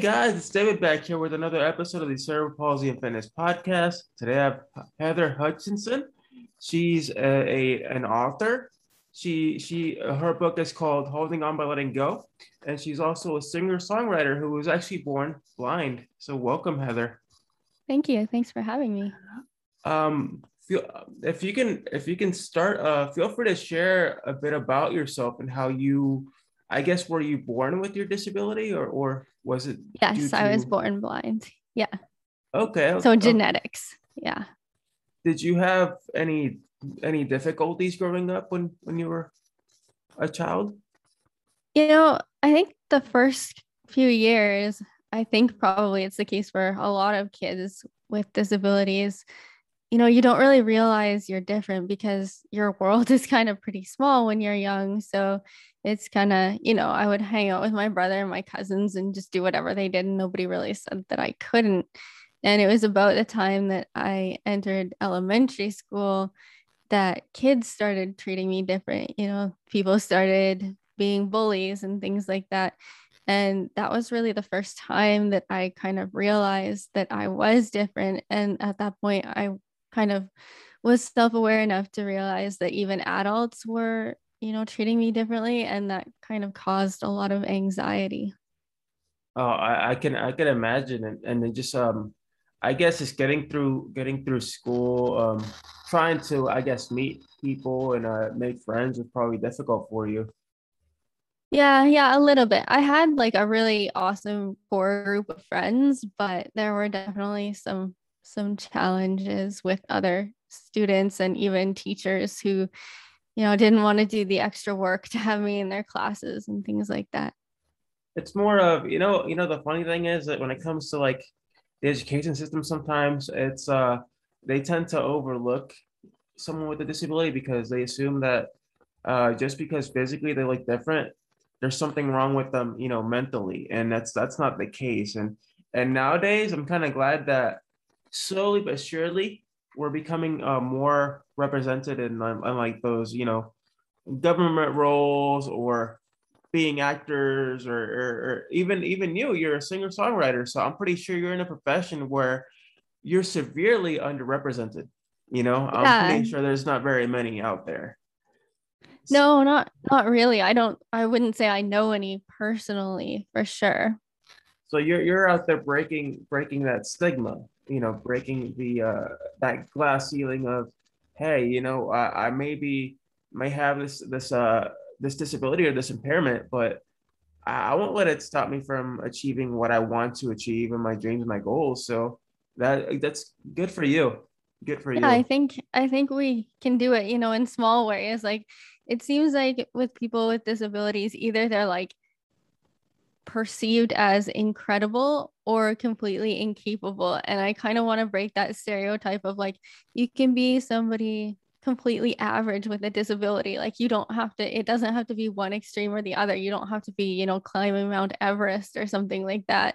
Hey guys, it's David back here with another episode of the Cerebral Palsy and Fitness Podcast. Today I have Heather Hutchison. She's a, a an author. She she her book is called Holding On by Letting Go, and she's also a singer songwriter who was actually born blind. So welcome, Heather. Thank you. Thanks for having me. Um, feel if you can if you can start. Uh, feel free to share a bit about yourself and how you. I guess were you born with your disability or or was it? Yes, I was born blind. Yeah. Okay. So genetics. Yeah. Did you have any any difficulties growing up when when you were a child? You know, I think the first few years, I think probably it's the case for a lot of kids with disabilities. You know, you don't really realize you're different because your world is kind of pretty small when you're young. So it's kind of, you know, I would hang out with my brother and my cousins and just do whatever they did. And nobody really said that I couldn't. And it was about the time that I entered elementary school that kids started treating me different. You know, people started being bullies and things like that. And that was really the first time that I kind of realized that I was different. And at that point, I kind of was self aware enough to realize that even adults were, you know, treating me differently. And that kind of caused a lot of anxiety. Oh, I, I can I can imagine, and and it just um, I guess it's getting through getting through school, um, trying to I guess meet people and uh, make friends was probably difficult for you. Yeah, yeah, a little bit. I had like a really awesome core group of friends, but there were definitely some some challenges with other students and even teachers who, you know, didn't want to do the extra work to have me in their classes and things like that. It's more of, you know, you know, the funny thing is that when it comes to like the education system, sometimes it's uh they tend to overlook someone with a disability because they assume that uh just because physically they look different, there's something wrong with them, you know, mentally. And that's that's not the case. And and nowadays I'm kind of glad that slowly but surely we're becoming uh, more represented in, in like those, you know, government roles or being actors or, or, or, even even you you're a singer songwriter so i'm pretty sure you're in a profession where you're severely underrepresented you know? I'm pretty sure there's not very many out there. No not not really. I don't i wouldn't say i know any personally for sure. So you're you're out there breaking breaking that stigma you know breaking the uh that glass ceiling of hey you know i, I maybe may have this this uh this disability or this impairment, but I, I won't let it stop me from achieving what I want to achieve and my dreams and my goals. So that that's good for you. Good for yeah, you. I think I think we can do it, you know, in small ways. Like it seems like with people with disabilities, either they're like perceived as incredible or completely incapable. And I kind of want to break that stereotype of like you can be somebody completely average with a disability. Like you don't have to, it doesn't have to be one extreme or the other. You don't have to be, you know, climbing Mount Everest or something like that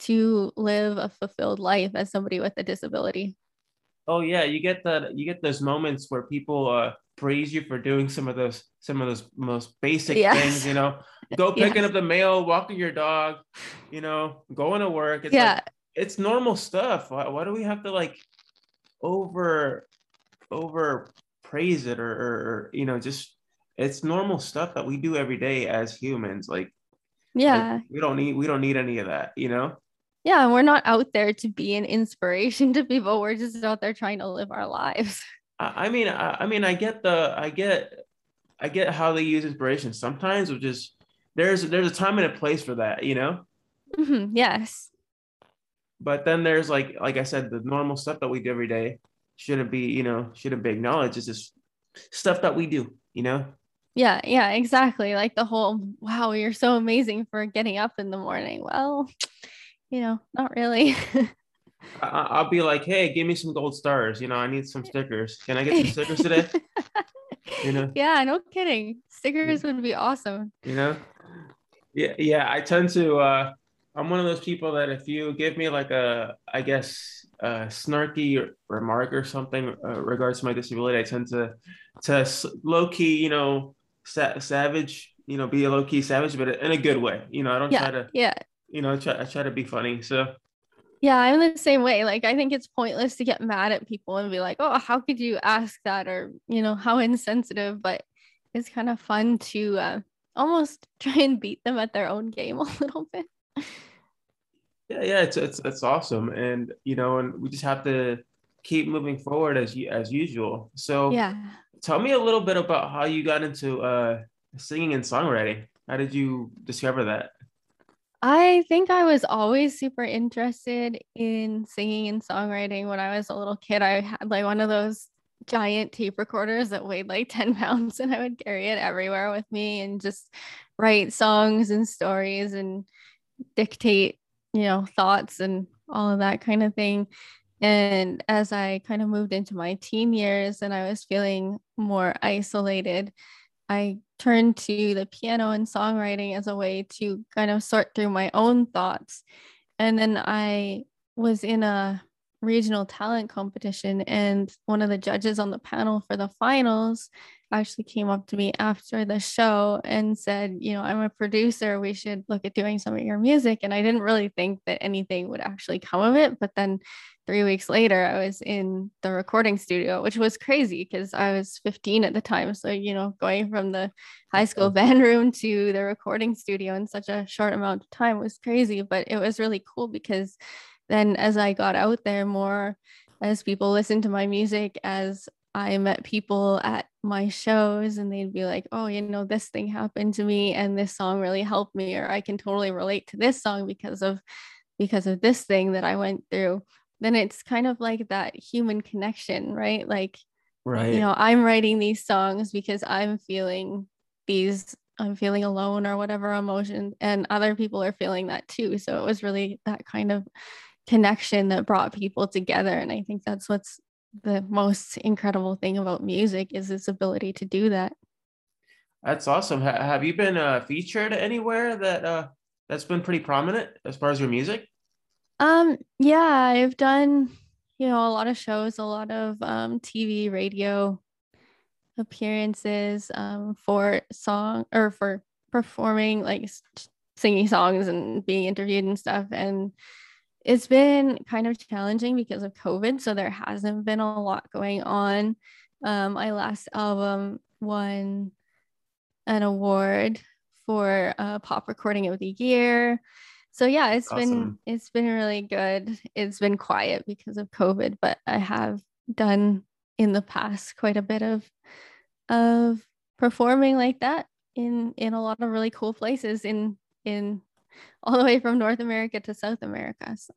to live a fulfilled life as somebody with a disability. Oh yeah, you get that you get those moments where people uh praise you for doing some of those some of those most basic yes. things, you know. Go picking yes. up the mail, walking your dog, you know, going to work. It's yeah. Like, it's normal stuff. Why, why do we have to like over over praise it or, or, or, you know just it's normal stuff that we do every day as humans like yeah like, we don't need we don't need any of that you know yeah we're not out there to be an inspiration to people we're just out there trying to live our lives i, I mean I, I mean i get the i get i get how they use inspiration sometimes with just there's there's a time and a place for that you know mm-hmm. yes but then there's like like i said the normal stuff that we do every day shouldn't be, you know, shouldn't be acknowledged. It's just stuff that we do, you know? Yeah, yeah, exactly. Like the whole, wow, you're so amazing for getting up in the morning. Well, you know, not really. I, will be like, hey, give me some gold stars. You know, I need some stickers. Can I get some stickers today? you know? Yeah, no kidding. Stickers would be awesome. You know? Yeah, yeah. I tend to uh I'm one of those people that if you give me like a, I guess, a snarky remark or something uh, regards to my disability, I tend to, to low key, you know, sa- savage, you know, be a low key savage, but in a good way. You know, I don't yeah, try to, yeah, you know, I try, I try to be funny. So yeah, I'm the same way. Like, I think it's pointless to get mad at people and be like, oh, how could you ask that? Or, you know, how insensitive. But it's kind of fun to uh, almost try and beat them at their own game a little bit. Yeah, yeah, it's, it's, it's awesome. And, you know, and we just have to keep moving forward as you, as usual. So, yeah, tell me a little bit about how you got into uh, singing and songwriting. How did you discover that? I think I was always super interested in singing and songwriting. When I was a little kid, I had like one of those giant tape recorders that weighed like 10 pounds, and I would carry it everywhere with me and just write songs and stories and dictate, you know, thoughts and all of that kind of thing. And as I kind of moved into my teen years and I was feeling more isolated, I turned to the piano and songwriting as a way to kind of sort through my own thoughts. And then I was in a regional talent competition, and one of the judges on the panel for the finals actually came up to me after the show and said, You know, I'm a producer. We should look at doing some of your music. And I didn't really think that anything would actually come of it. But then three weeks later, I was in the recording studio, which was crazy because I was 15 at the time. So, you know, going from the high school band room to the recording studio in such a short amount of time was crazy. But it was really cool because then as I got out there more, as people listened to my music, as I met people at my shows and they'd be like, oh, you know, this thing happened to me and this song really helped me, or I can totally relate to this song because of because of this thing that I went through then it's kind of like that human connection, right? Like, right. You know, I'm writing these songs because I'm feeling these, I'm feeling alone or whatever emotion, and other people are feeling that too. So it was really that kind of connection that brought people together. And I think that's what's the most incredible thing about music is its ability to do that. That's awesome. have you been uh, featured anywhere that uh, that's been pretty prominent as far as your music? Um, yeah, I've done, you know, a lot of shows, a lot of um, TV, radio appearances um, for song or for performing, like singing songs and being interviewed and stuff. And it's been kind of challenging because of COVID. So there hasn't been a lot going on. Um, my last album won an award for uh, pop recording of the year so yeah it's awesome. been it's been really good it's been quiet because of covid but i have done in the past quite a bit of of performing like that in in a lot of really cool places in in all the way from north america to south america so.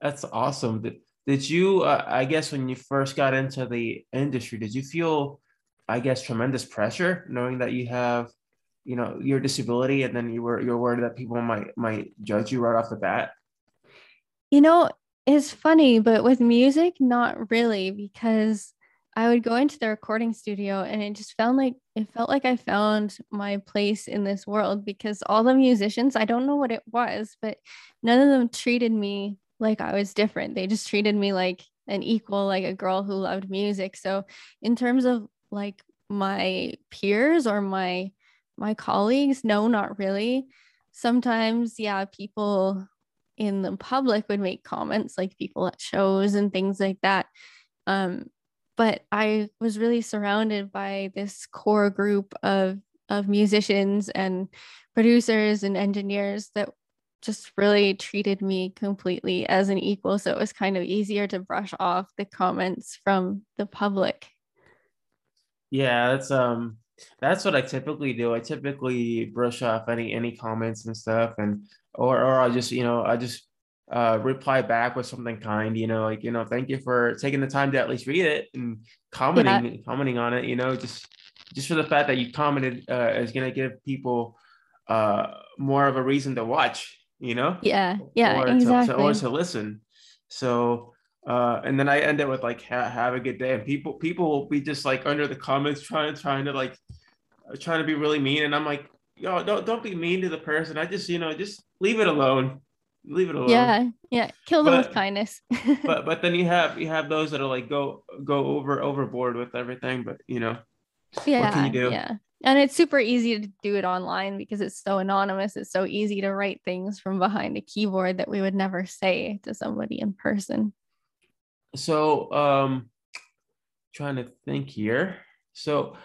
That's awesome. Did, did you uh, i guess when you first got into the industry did you feel i guess tremendous pressure knowing that you have you know your disability and then you were you're worried that people might might judge you right off the bat? You know it's funny but with music not really because i would go into the recording studio and it just felt like it felt like i found my place in this world because all the musicians i don't know what it was but none of them treated me like i was different they just treated me like an equal like a girl who loved music so in terms of like my peers or my my colleagues, no, not really. Sometimes, yeah, people in the public would make comments like people at shows and things like that. Um, but I was really surrounded by this core group of of musicians and producers and engineers that just really treated me completely as an equal. So it was kind of easier to brush off the comments from the public. Yeah, that's um that's what I typically do. I typically brush off any any comments and stuff, and or or I just you know I just uh, reply back with something kind. You know, like you know, thank you for taking the time to at least read it and commenting yeah. commenting on it. You know, just just for the fact that you commented uh, is gonna give people uh, more of a reason to watch. You know. Yeah. Yeah. Or exactly. To, to, or to listen. So uh, and then I end it with like ha- have a good day. And people people will be just like under the comments trying to trying to like trying to be really mean. And I'm like, yo, don't don't be mean to the person. I just you know just leave it alone. Leave it alone. Yeah, yeah. Kill them but, with kindness. but but then you have you have those that are like go go over overboard with everything. But you know, yeah, what can you do? Yeah, and it's super easy to do it online because it's so anonymous it's so easy to write things from behind a keyboard that we would never say to somebody in person so um trying to think here so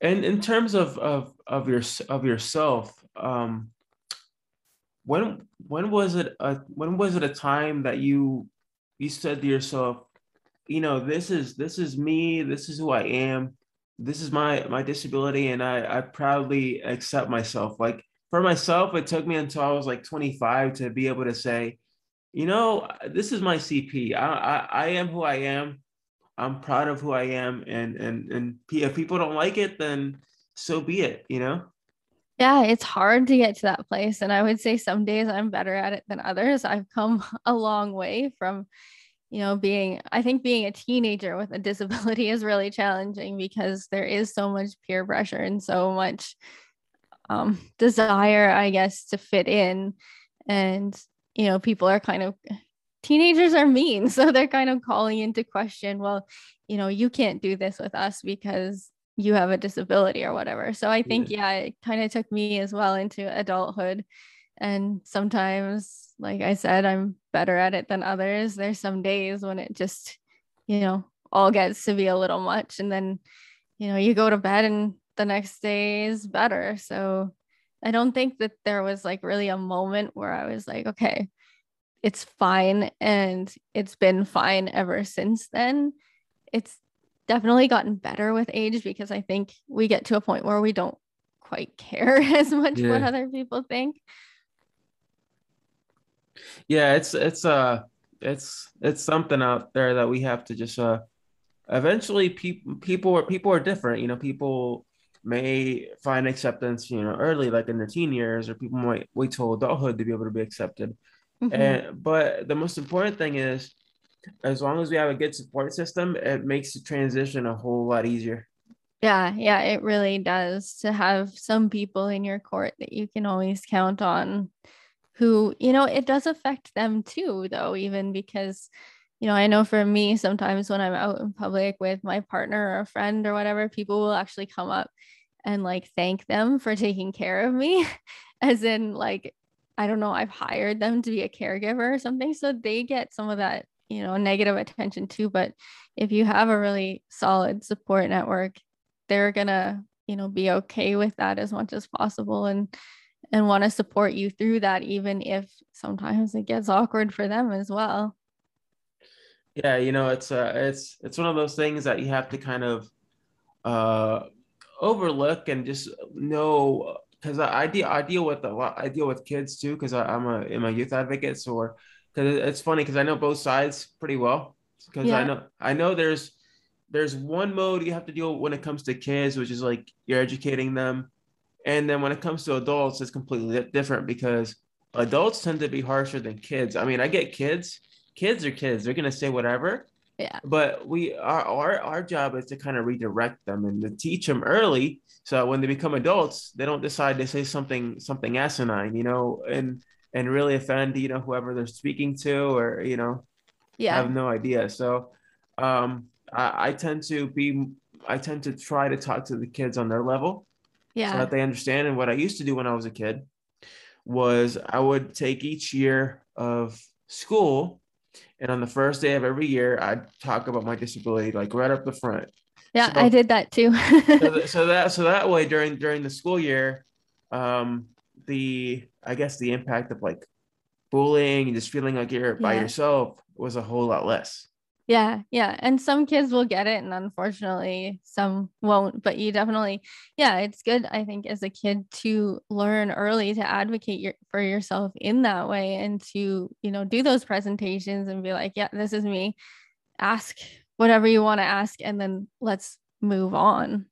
and in terms of of of your of yourself um when when was it a when was it a time that you you said to yourself you know this is this is me this is who i am this is my my disability and i i proudly accept myself? Like for myself it took me until i was like 25 to be able to say you know this is my cp i i, I am who i am. I'm proud of who i am and and and if people don't like it then so be it you know yeah it's hard to get to that place and i would say some days i'm better at it than others. I've come a long way from you know being i think being a teenager with a disability is really challenging because there is so much peer pressure and so much um, desire i guess to fit in. And you know people are kind of teenagers are mean so they're kind of calling into question well you know you can't do this with us because you have a disability or whatever. So i think yeah, yeah it kind of took me as well into adulthood. And sometimes like i said i'm better at it than others. There's some days when it just you know all gets to be a little much and then you know you go to bed and the next day is better. So i don't think that there was like really a moment where i was like okay it's fine and it's been fine ever since then. It's definitely gotten better with age because i think we get to a point where we don't quite care as much yeah. what other people think yeah, it's it's uh it's it's something out there that we have to just uh eventually people people are people are different. You know, people may find acceptance, you know, early, like in their teen years, or people might wait till adulthood to be able to be accepted. Mm-hmm. And but the most important thing is as long as we have a good support system, it makes the transition a whole lot easier. Yeah, yeah, it really does to have some people in your court that you can always count on who, you know, it does affect them too, though, even because, you know, I know for me, sometimes when I'm out in public with my partner or a friend or whatever, people will actually come up and like thank them for taking care of me, as in, like, I don't know, I've hired them to be a caregiver or something. So they get some of that, you know, negative attention too. But if you have a really solid support network, they're going to, you know, be okay with that as much as possible. And, and want to support you through that, even if sometimes it gets awkward for them as well. Yeah, you know, it's uh, it's it's one of those things that you have to kind of uh, overlook and just know because I deal I deal with a lot. I deal with kids too because I'm a I'm a youth advocate. So because it's funny because I know both sides pretty well because yeah. I know I know there's there's one mode you have to deal when it comes to kids, which is like you're educating them and then when it comes to adults, it's completely different because adults tend to be harsher than kids. I mean, I get kids. Kids are kids. They're gonna say whatever. Yeah. But we our our our job is to kind of redirect them and to teach them early, so when they become adults, they don't decide to say something something asinine, you know, and and really offend you know whoever they're speaking to, or you know, yeah, have no idea. So, um, I, I tend to be I tend to try to talk to the kids on their level yeah. so that they understand. And what I used to do when I was a kid was I would take each year of school, and on the first day of every year, I'd talk about my disability, like right up the front. Yeah, so, I did that too. so, that, so that so that way during during the school year, um, the I guess the impact of like bullying and just feeling like you're yeah. by yourself was a whole lot less. Yeah, yeah. And some kids will get it and unfortunately some won't, but you definitely yeah, it's good I think as a kid to learn early to advocate your, for yourself in that way and to, you know, do those presentations and be like, yeah, this is me. Ask whatever you want to ask and then let's move on.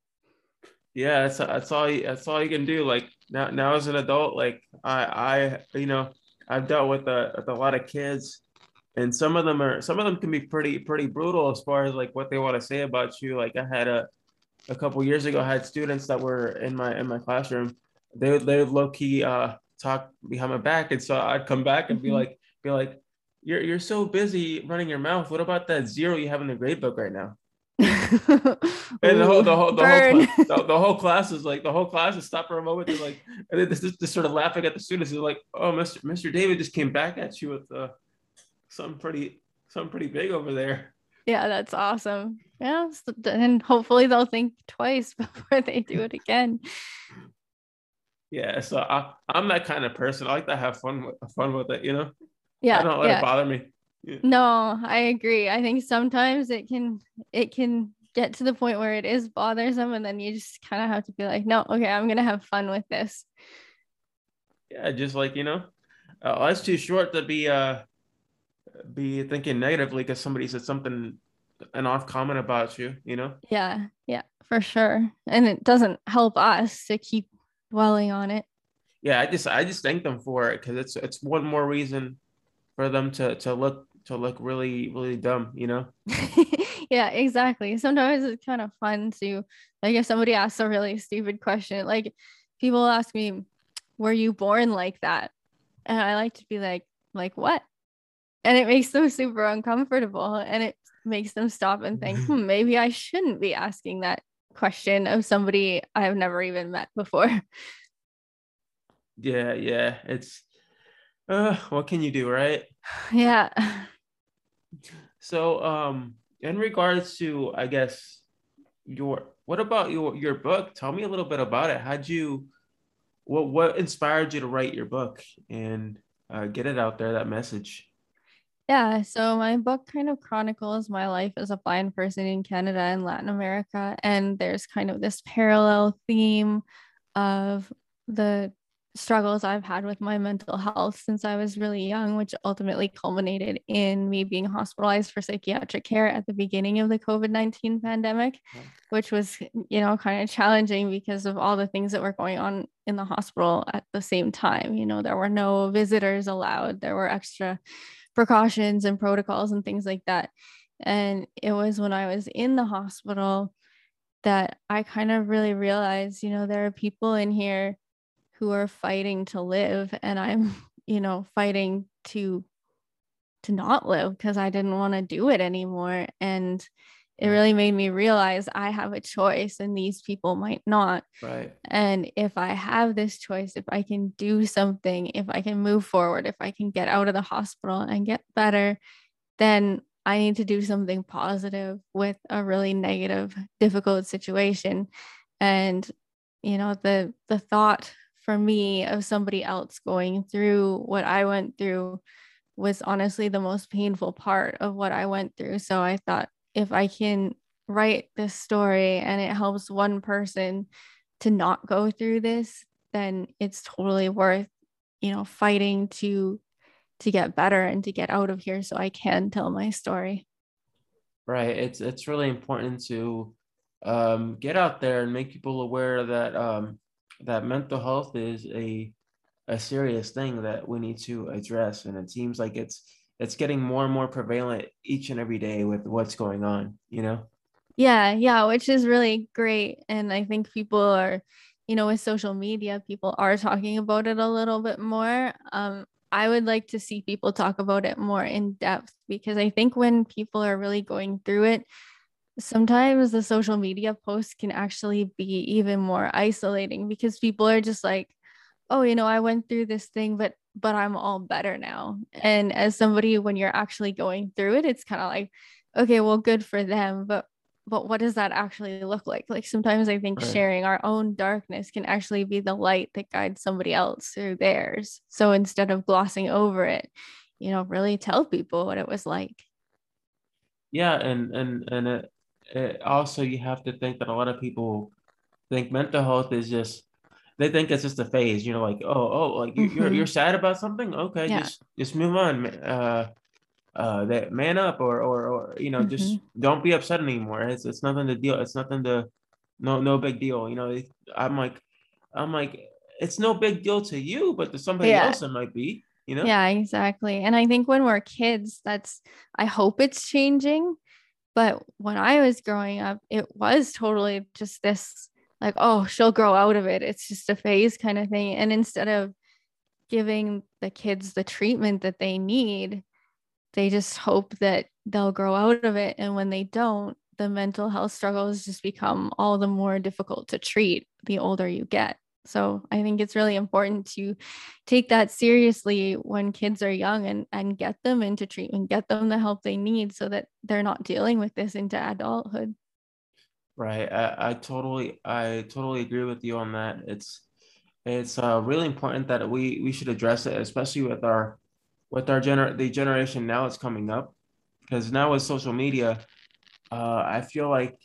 Yeah, that's that's all you, that's all you can do like now now as an adult like I I you know, I've dealt with a, with a lot of kids and some of them are some of them can be pretty pretty brutal as far as like what they want to say about you. Like i had a a couple years ago i had students that were in my in my classroom. They would they would low-key uh talk behind my back and so i'd come back and be mm-hmm. like be like you're you're so busy running your mouth. What about that zero you have in the grade book right now and the whole the whole the whole, class, the, the, whole class is like the whole class is stop for a moment and like and then just, just sort of laughing at the students is like oh Mr. Mr. David just came back at you with uh, something pretty something pretty big over there. Yeah, that's awesome. Yeah, and hopefully they'll think twice before they do it again. Yeah, so I, I'm that kind of person. I like to have fun with fun with it, you know. Yeah, I don't let yeah. it bother me. Yeah. No, I agree. I think sometimes it can it can get to the point where it is bothersome, and then you just kind of have to be like, no, okay, I'm gonna have fun with this. Yeah, just like you know, uh, life's too short to be uh be thinking negatively because somebody said something an off comment about you, you know? Yeah, yeah, for sure. And it doesn't help us to keep dwelling on it. Yeah, I just I just thank them for it because it's it's one more reason for them to to look to look really really dumb, you know? yeah, exactly. Sometimes it's kind of fun to like if somebody asks a really stupid question, like people ask me, "Were you born like that?" And I like to be like, "Like what?" And it makes them super uncomfortable, and it makes them stop and think, hmm, maybe I shouldn't be asking that question of somebody I've never even met before. Yeah, yeah. It's uh what can you do, right? Yeah. So um in regards to I guess your what about your your book? Tell me a little bit about it. How'd you what what inspired you to write your book and uh, get it out there that message? Yeah, so my book kind of chronicles my life as a blind person in Canada and Latin America. And there's kind of this parallel theme of the struggles I've had with my mental health since I was really young, which ultimately culminated in me being hospitalized for psychiatric care at the beginning of the COVID 19 pandemic, which was, you know, kind of challenging because of all the things that were going on in the hospital at the same time. You know, there were no visitors allowed, there were extra precautions and protocols and things like that. And it was when I was in the hospital that I kind of really realized, you know, there are people in here who are fighting to live and I'm, you know, fighting to to not live because I didn't want to do it anymore and it really made me realize I have a choice and these people might not. Right. And if I have this choice, if I can do something, if I can move forward, if I can get out of the hospital and get better, then I need to do something positive with a really negative, difficult situation. And you know, the the thought for me of somebody else going through what I went through was honestly the most painful part of what I went through. So I thought if I can write this story and it helps one person to not go through this, then it's totally worth, you know, fighting to to get better and to get out of here so I can tell my story. Right. It's it's really important to um, get out there and make people aware that um, that mental health is a a serious thing that we need to address, and it seems like it's it's getting more and more prevalent each and every day with what's going on, you know? Yeah, yeah, which is really great. And I think people are, you know, with social media, people are talking about it a little bit more. Um, I would like to see people talk about it more in depth because I think when people are really going through it, sometimes the social media posts can actually be even more isolating because people are just like, oh, you know, I went through this thing, but but I'm all better now. And as somebody, when you're actually going through it, it's kind of like, okay, well, good for them. But but what does that actually look like? Like sometimes I think right. sharing our own darkness can actually be the light that guides somebody else through theirs. So instead of glossing over it, you know, really tell people what it was like. Yeah, and and and it, it also you have to think that a lot of people think mental health is just they think it's just a phase. You know, like oh oh, like you, mm-hmm. you're you're sad about something. Okay, yeah. just just move on. Uh, uh, that man up, or or or you know, mm-hmm. just don't be upset anymore. It's it's nothing to deal. It's nothing to, no no big deal. You know, I'm like, I'm like, it's no big deal to you, but to somebody yeah. else it might be. You know? Yeah, exactly. And I think when we're kids, that's I hope it's changing. But when I was growing up, it was totally just this like, oh, she'll grow out of it. It's just a phase kind of thing. And instead of giving the kids the treatment that they need, they just hope that they'll grow out of it. And when they don't, the mental health struggles just become all the more difficult to treat the older you get. So I think it's really important to take that seriously when kids are young and, and get them into treatment, get them the help they need so that they're not dealing with this into adulthood. Right. I, I totally I totally agree with you on that. It's it's uh, really important that we we should address it, especially with our with our gener the generation now is coming up, because now with social media, uh, I feel like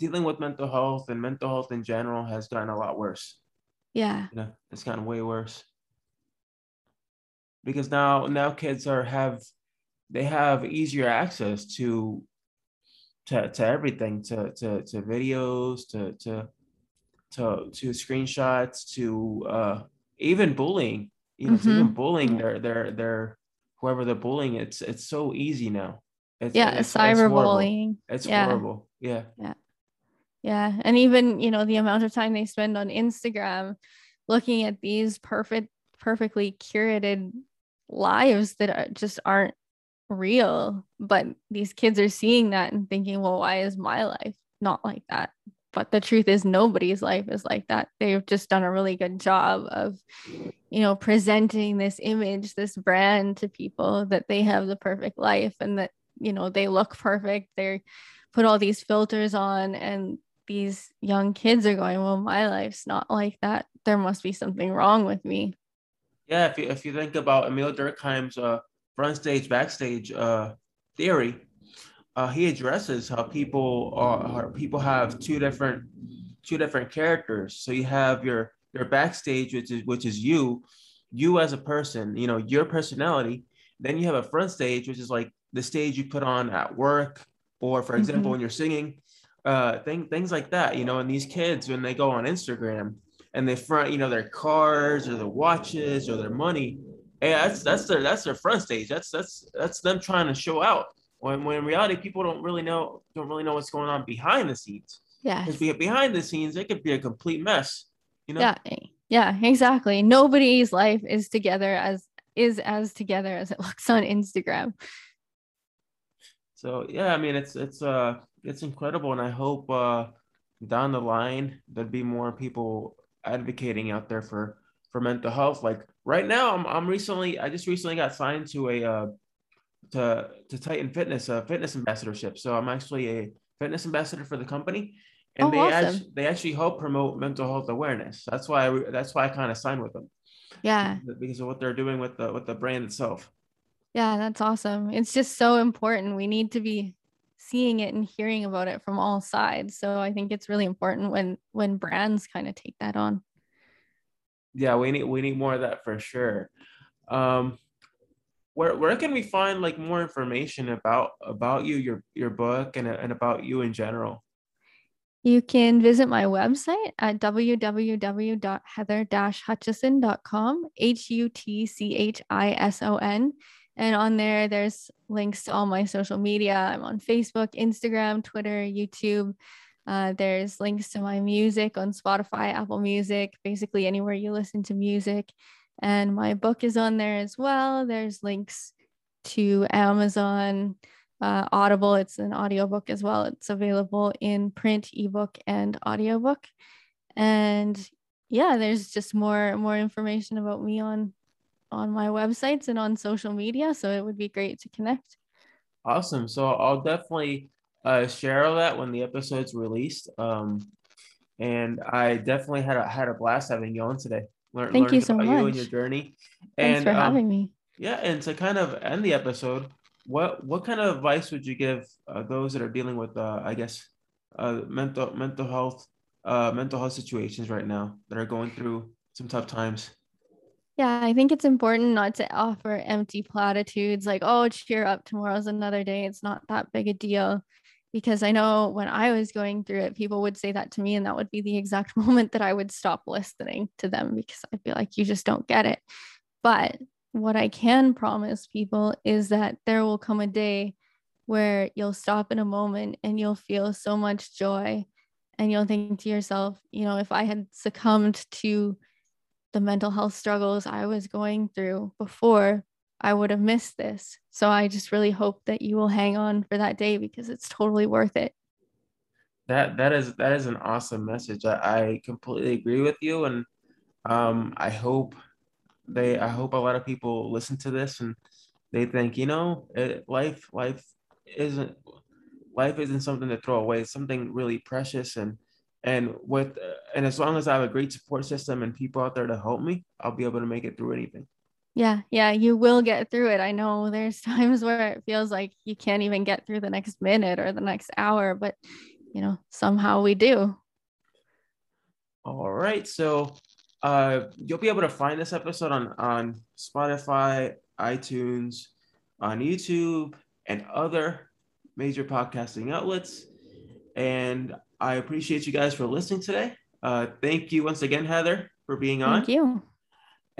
dealing with mental health and mental health in general has gotten a lot worse. Yeah. You know, it's gotten way worse. Because now now kids are have they have easier access to to, to everything, to, to to videos, to to to to screenshots, to uh even bullying. You know, mm-hmm. even bullying their their their whoever they're bullying, it's it's so easy now. It's, yeah, it's, cyberbullying. It's, yeah. horrible. Yeah. Yeah. Yeah. And even, you know, the amount of time they spend on Instagram looking at these perfect, perfectly curated lives that are, just aren't real. But these kids are seeing that and thinking, well, why is my life not like that? But the truth is, nobody's life is like that. They've just done a really good job of, you know, presenting this image, this brand to people that they have the perfect life and that you know they look perfect they put all these filters on and these young kids are going well my life's not like that. There must be something wrong with me. Yeah if you, if you think about emil durkheim's uh, front stage backstage uh, theory uh, he addresses how people are how people have two different two different characters. So you have your your backstage which is which is you you as a person you know your personality. Then you have a front stage which is like the stage you put on at work, or for example, mm-hmm. when you're singing, uh, thing, things like that, you know, and these kids, when they go on Instagram and they front, you know, their cars or their watches or their money, hey, that's, that's their, that's their front stage. That's, that's, that's them trying to show out when, when in reality, people don't really know, don't really know what's going on behind the scenes. Yeah. Because behind the scenes, it could be a complete mess, you know? Yeah. Yeah, exactly. Nobody's life is together as is as together as it looks on Instagram. So yeah, I mean it's it's uh it's incredible, and I hope uh down the line there'd be more people advocating out there for for mental health. Like right now, I'm I'm recently I just recently got signed to a uh to to Titan Fitness a fitness ambassadorship. So I'm actually a fitness ambassador for the company, and oh, they awesome. actually they actually help promote mental health awareness. That's why I, that's why I kind of signed with them. Yeah, because of what they're doing with the with the brand itself. Yeah, that's awesome. It's just so important. We need to be seeing it and hearing about it from all sides. So I think it's really important when when brands kind of take that on. Yeah, we need we need more of that for sure. Um where where can we find like more information about about you, your your book and and about you in general? You can visit my website at www.heather-hutchison.com, H U T C H I S O N. And on there, there's links to all my social media. I'm on Facebook, Instagram, Twitter, YouTube. Uh, there's links to my music on Spotify, Apple Music, basically anywhere you listen to music. And my book is on there as well. There's links to Amazon, uh, Audible. It's an audiobook as well. It's available in print, ebook, and audiobook. And yeah, there's just more more information about me on on my websites and on social media. So it would be great to connect. Awesome. So I'll definitely uh, share all that when the episode's released. Um, and I definitely had a had a blast having you on today. Learn, Thank you so much. You and your journey. Thanks and, for um, having me. Yeah, and to kind of end the episode, what what kind of advice would you give uh, those that are dealing with, uh, I guess, uh, mental mental health uh, mental health situations right now that are going through some tough times? Yeah, I think it's important not to offer empty platitudes like, oh, cheer up, tomorrow's another day. It's not that big a deal. Because I know when I was going through it, people would say that to me, and that would be the exact moment that I would stop listening to them because I'd be like, you just don't get it. But what I can promise people is that there will come a day where you'll stop in a moment and you'll feel so much joy and you'll think to yourself, you know, if I had succumbed to the mental health struggles I was going through before, I would have missed this. So I just really hope that you will hang on for that day because it's totally worth it. That that is that is an awesome message. I, I completely agree with you, and um, I hope they I hope a lot of people listen to this and they think you know it, life life isn't life isn't something to throw away. It's something really precious and and with and as long as I have a great support system and people out there to help me, I'll be able to make it through anything. Yeah, yeah, you will get through it. I know there's times where it feels like you can't even get through the next minute or the next hour, but you know, somehow we do. All right. So uh you'll be able to find this episode on on Spotify, iTunes, on YouTube, and other major podcasting outlets. And I appreciate you guys for listening today. Uh, thank you once again, Heather, for being on. Thank you.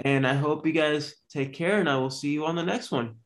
And I hope you guys take care, and I will see you on the next one.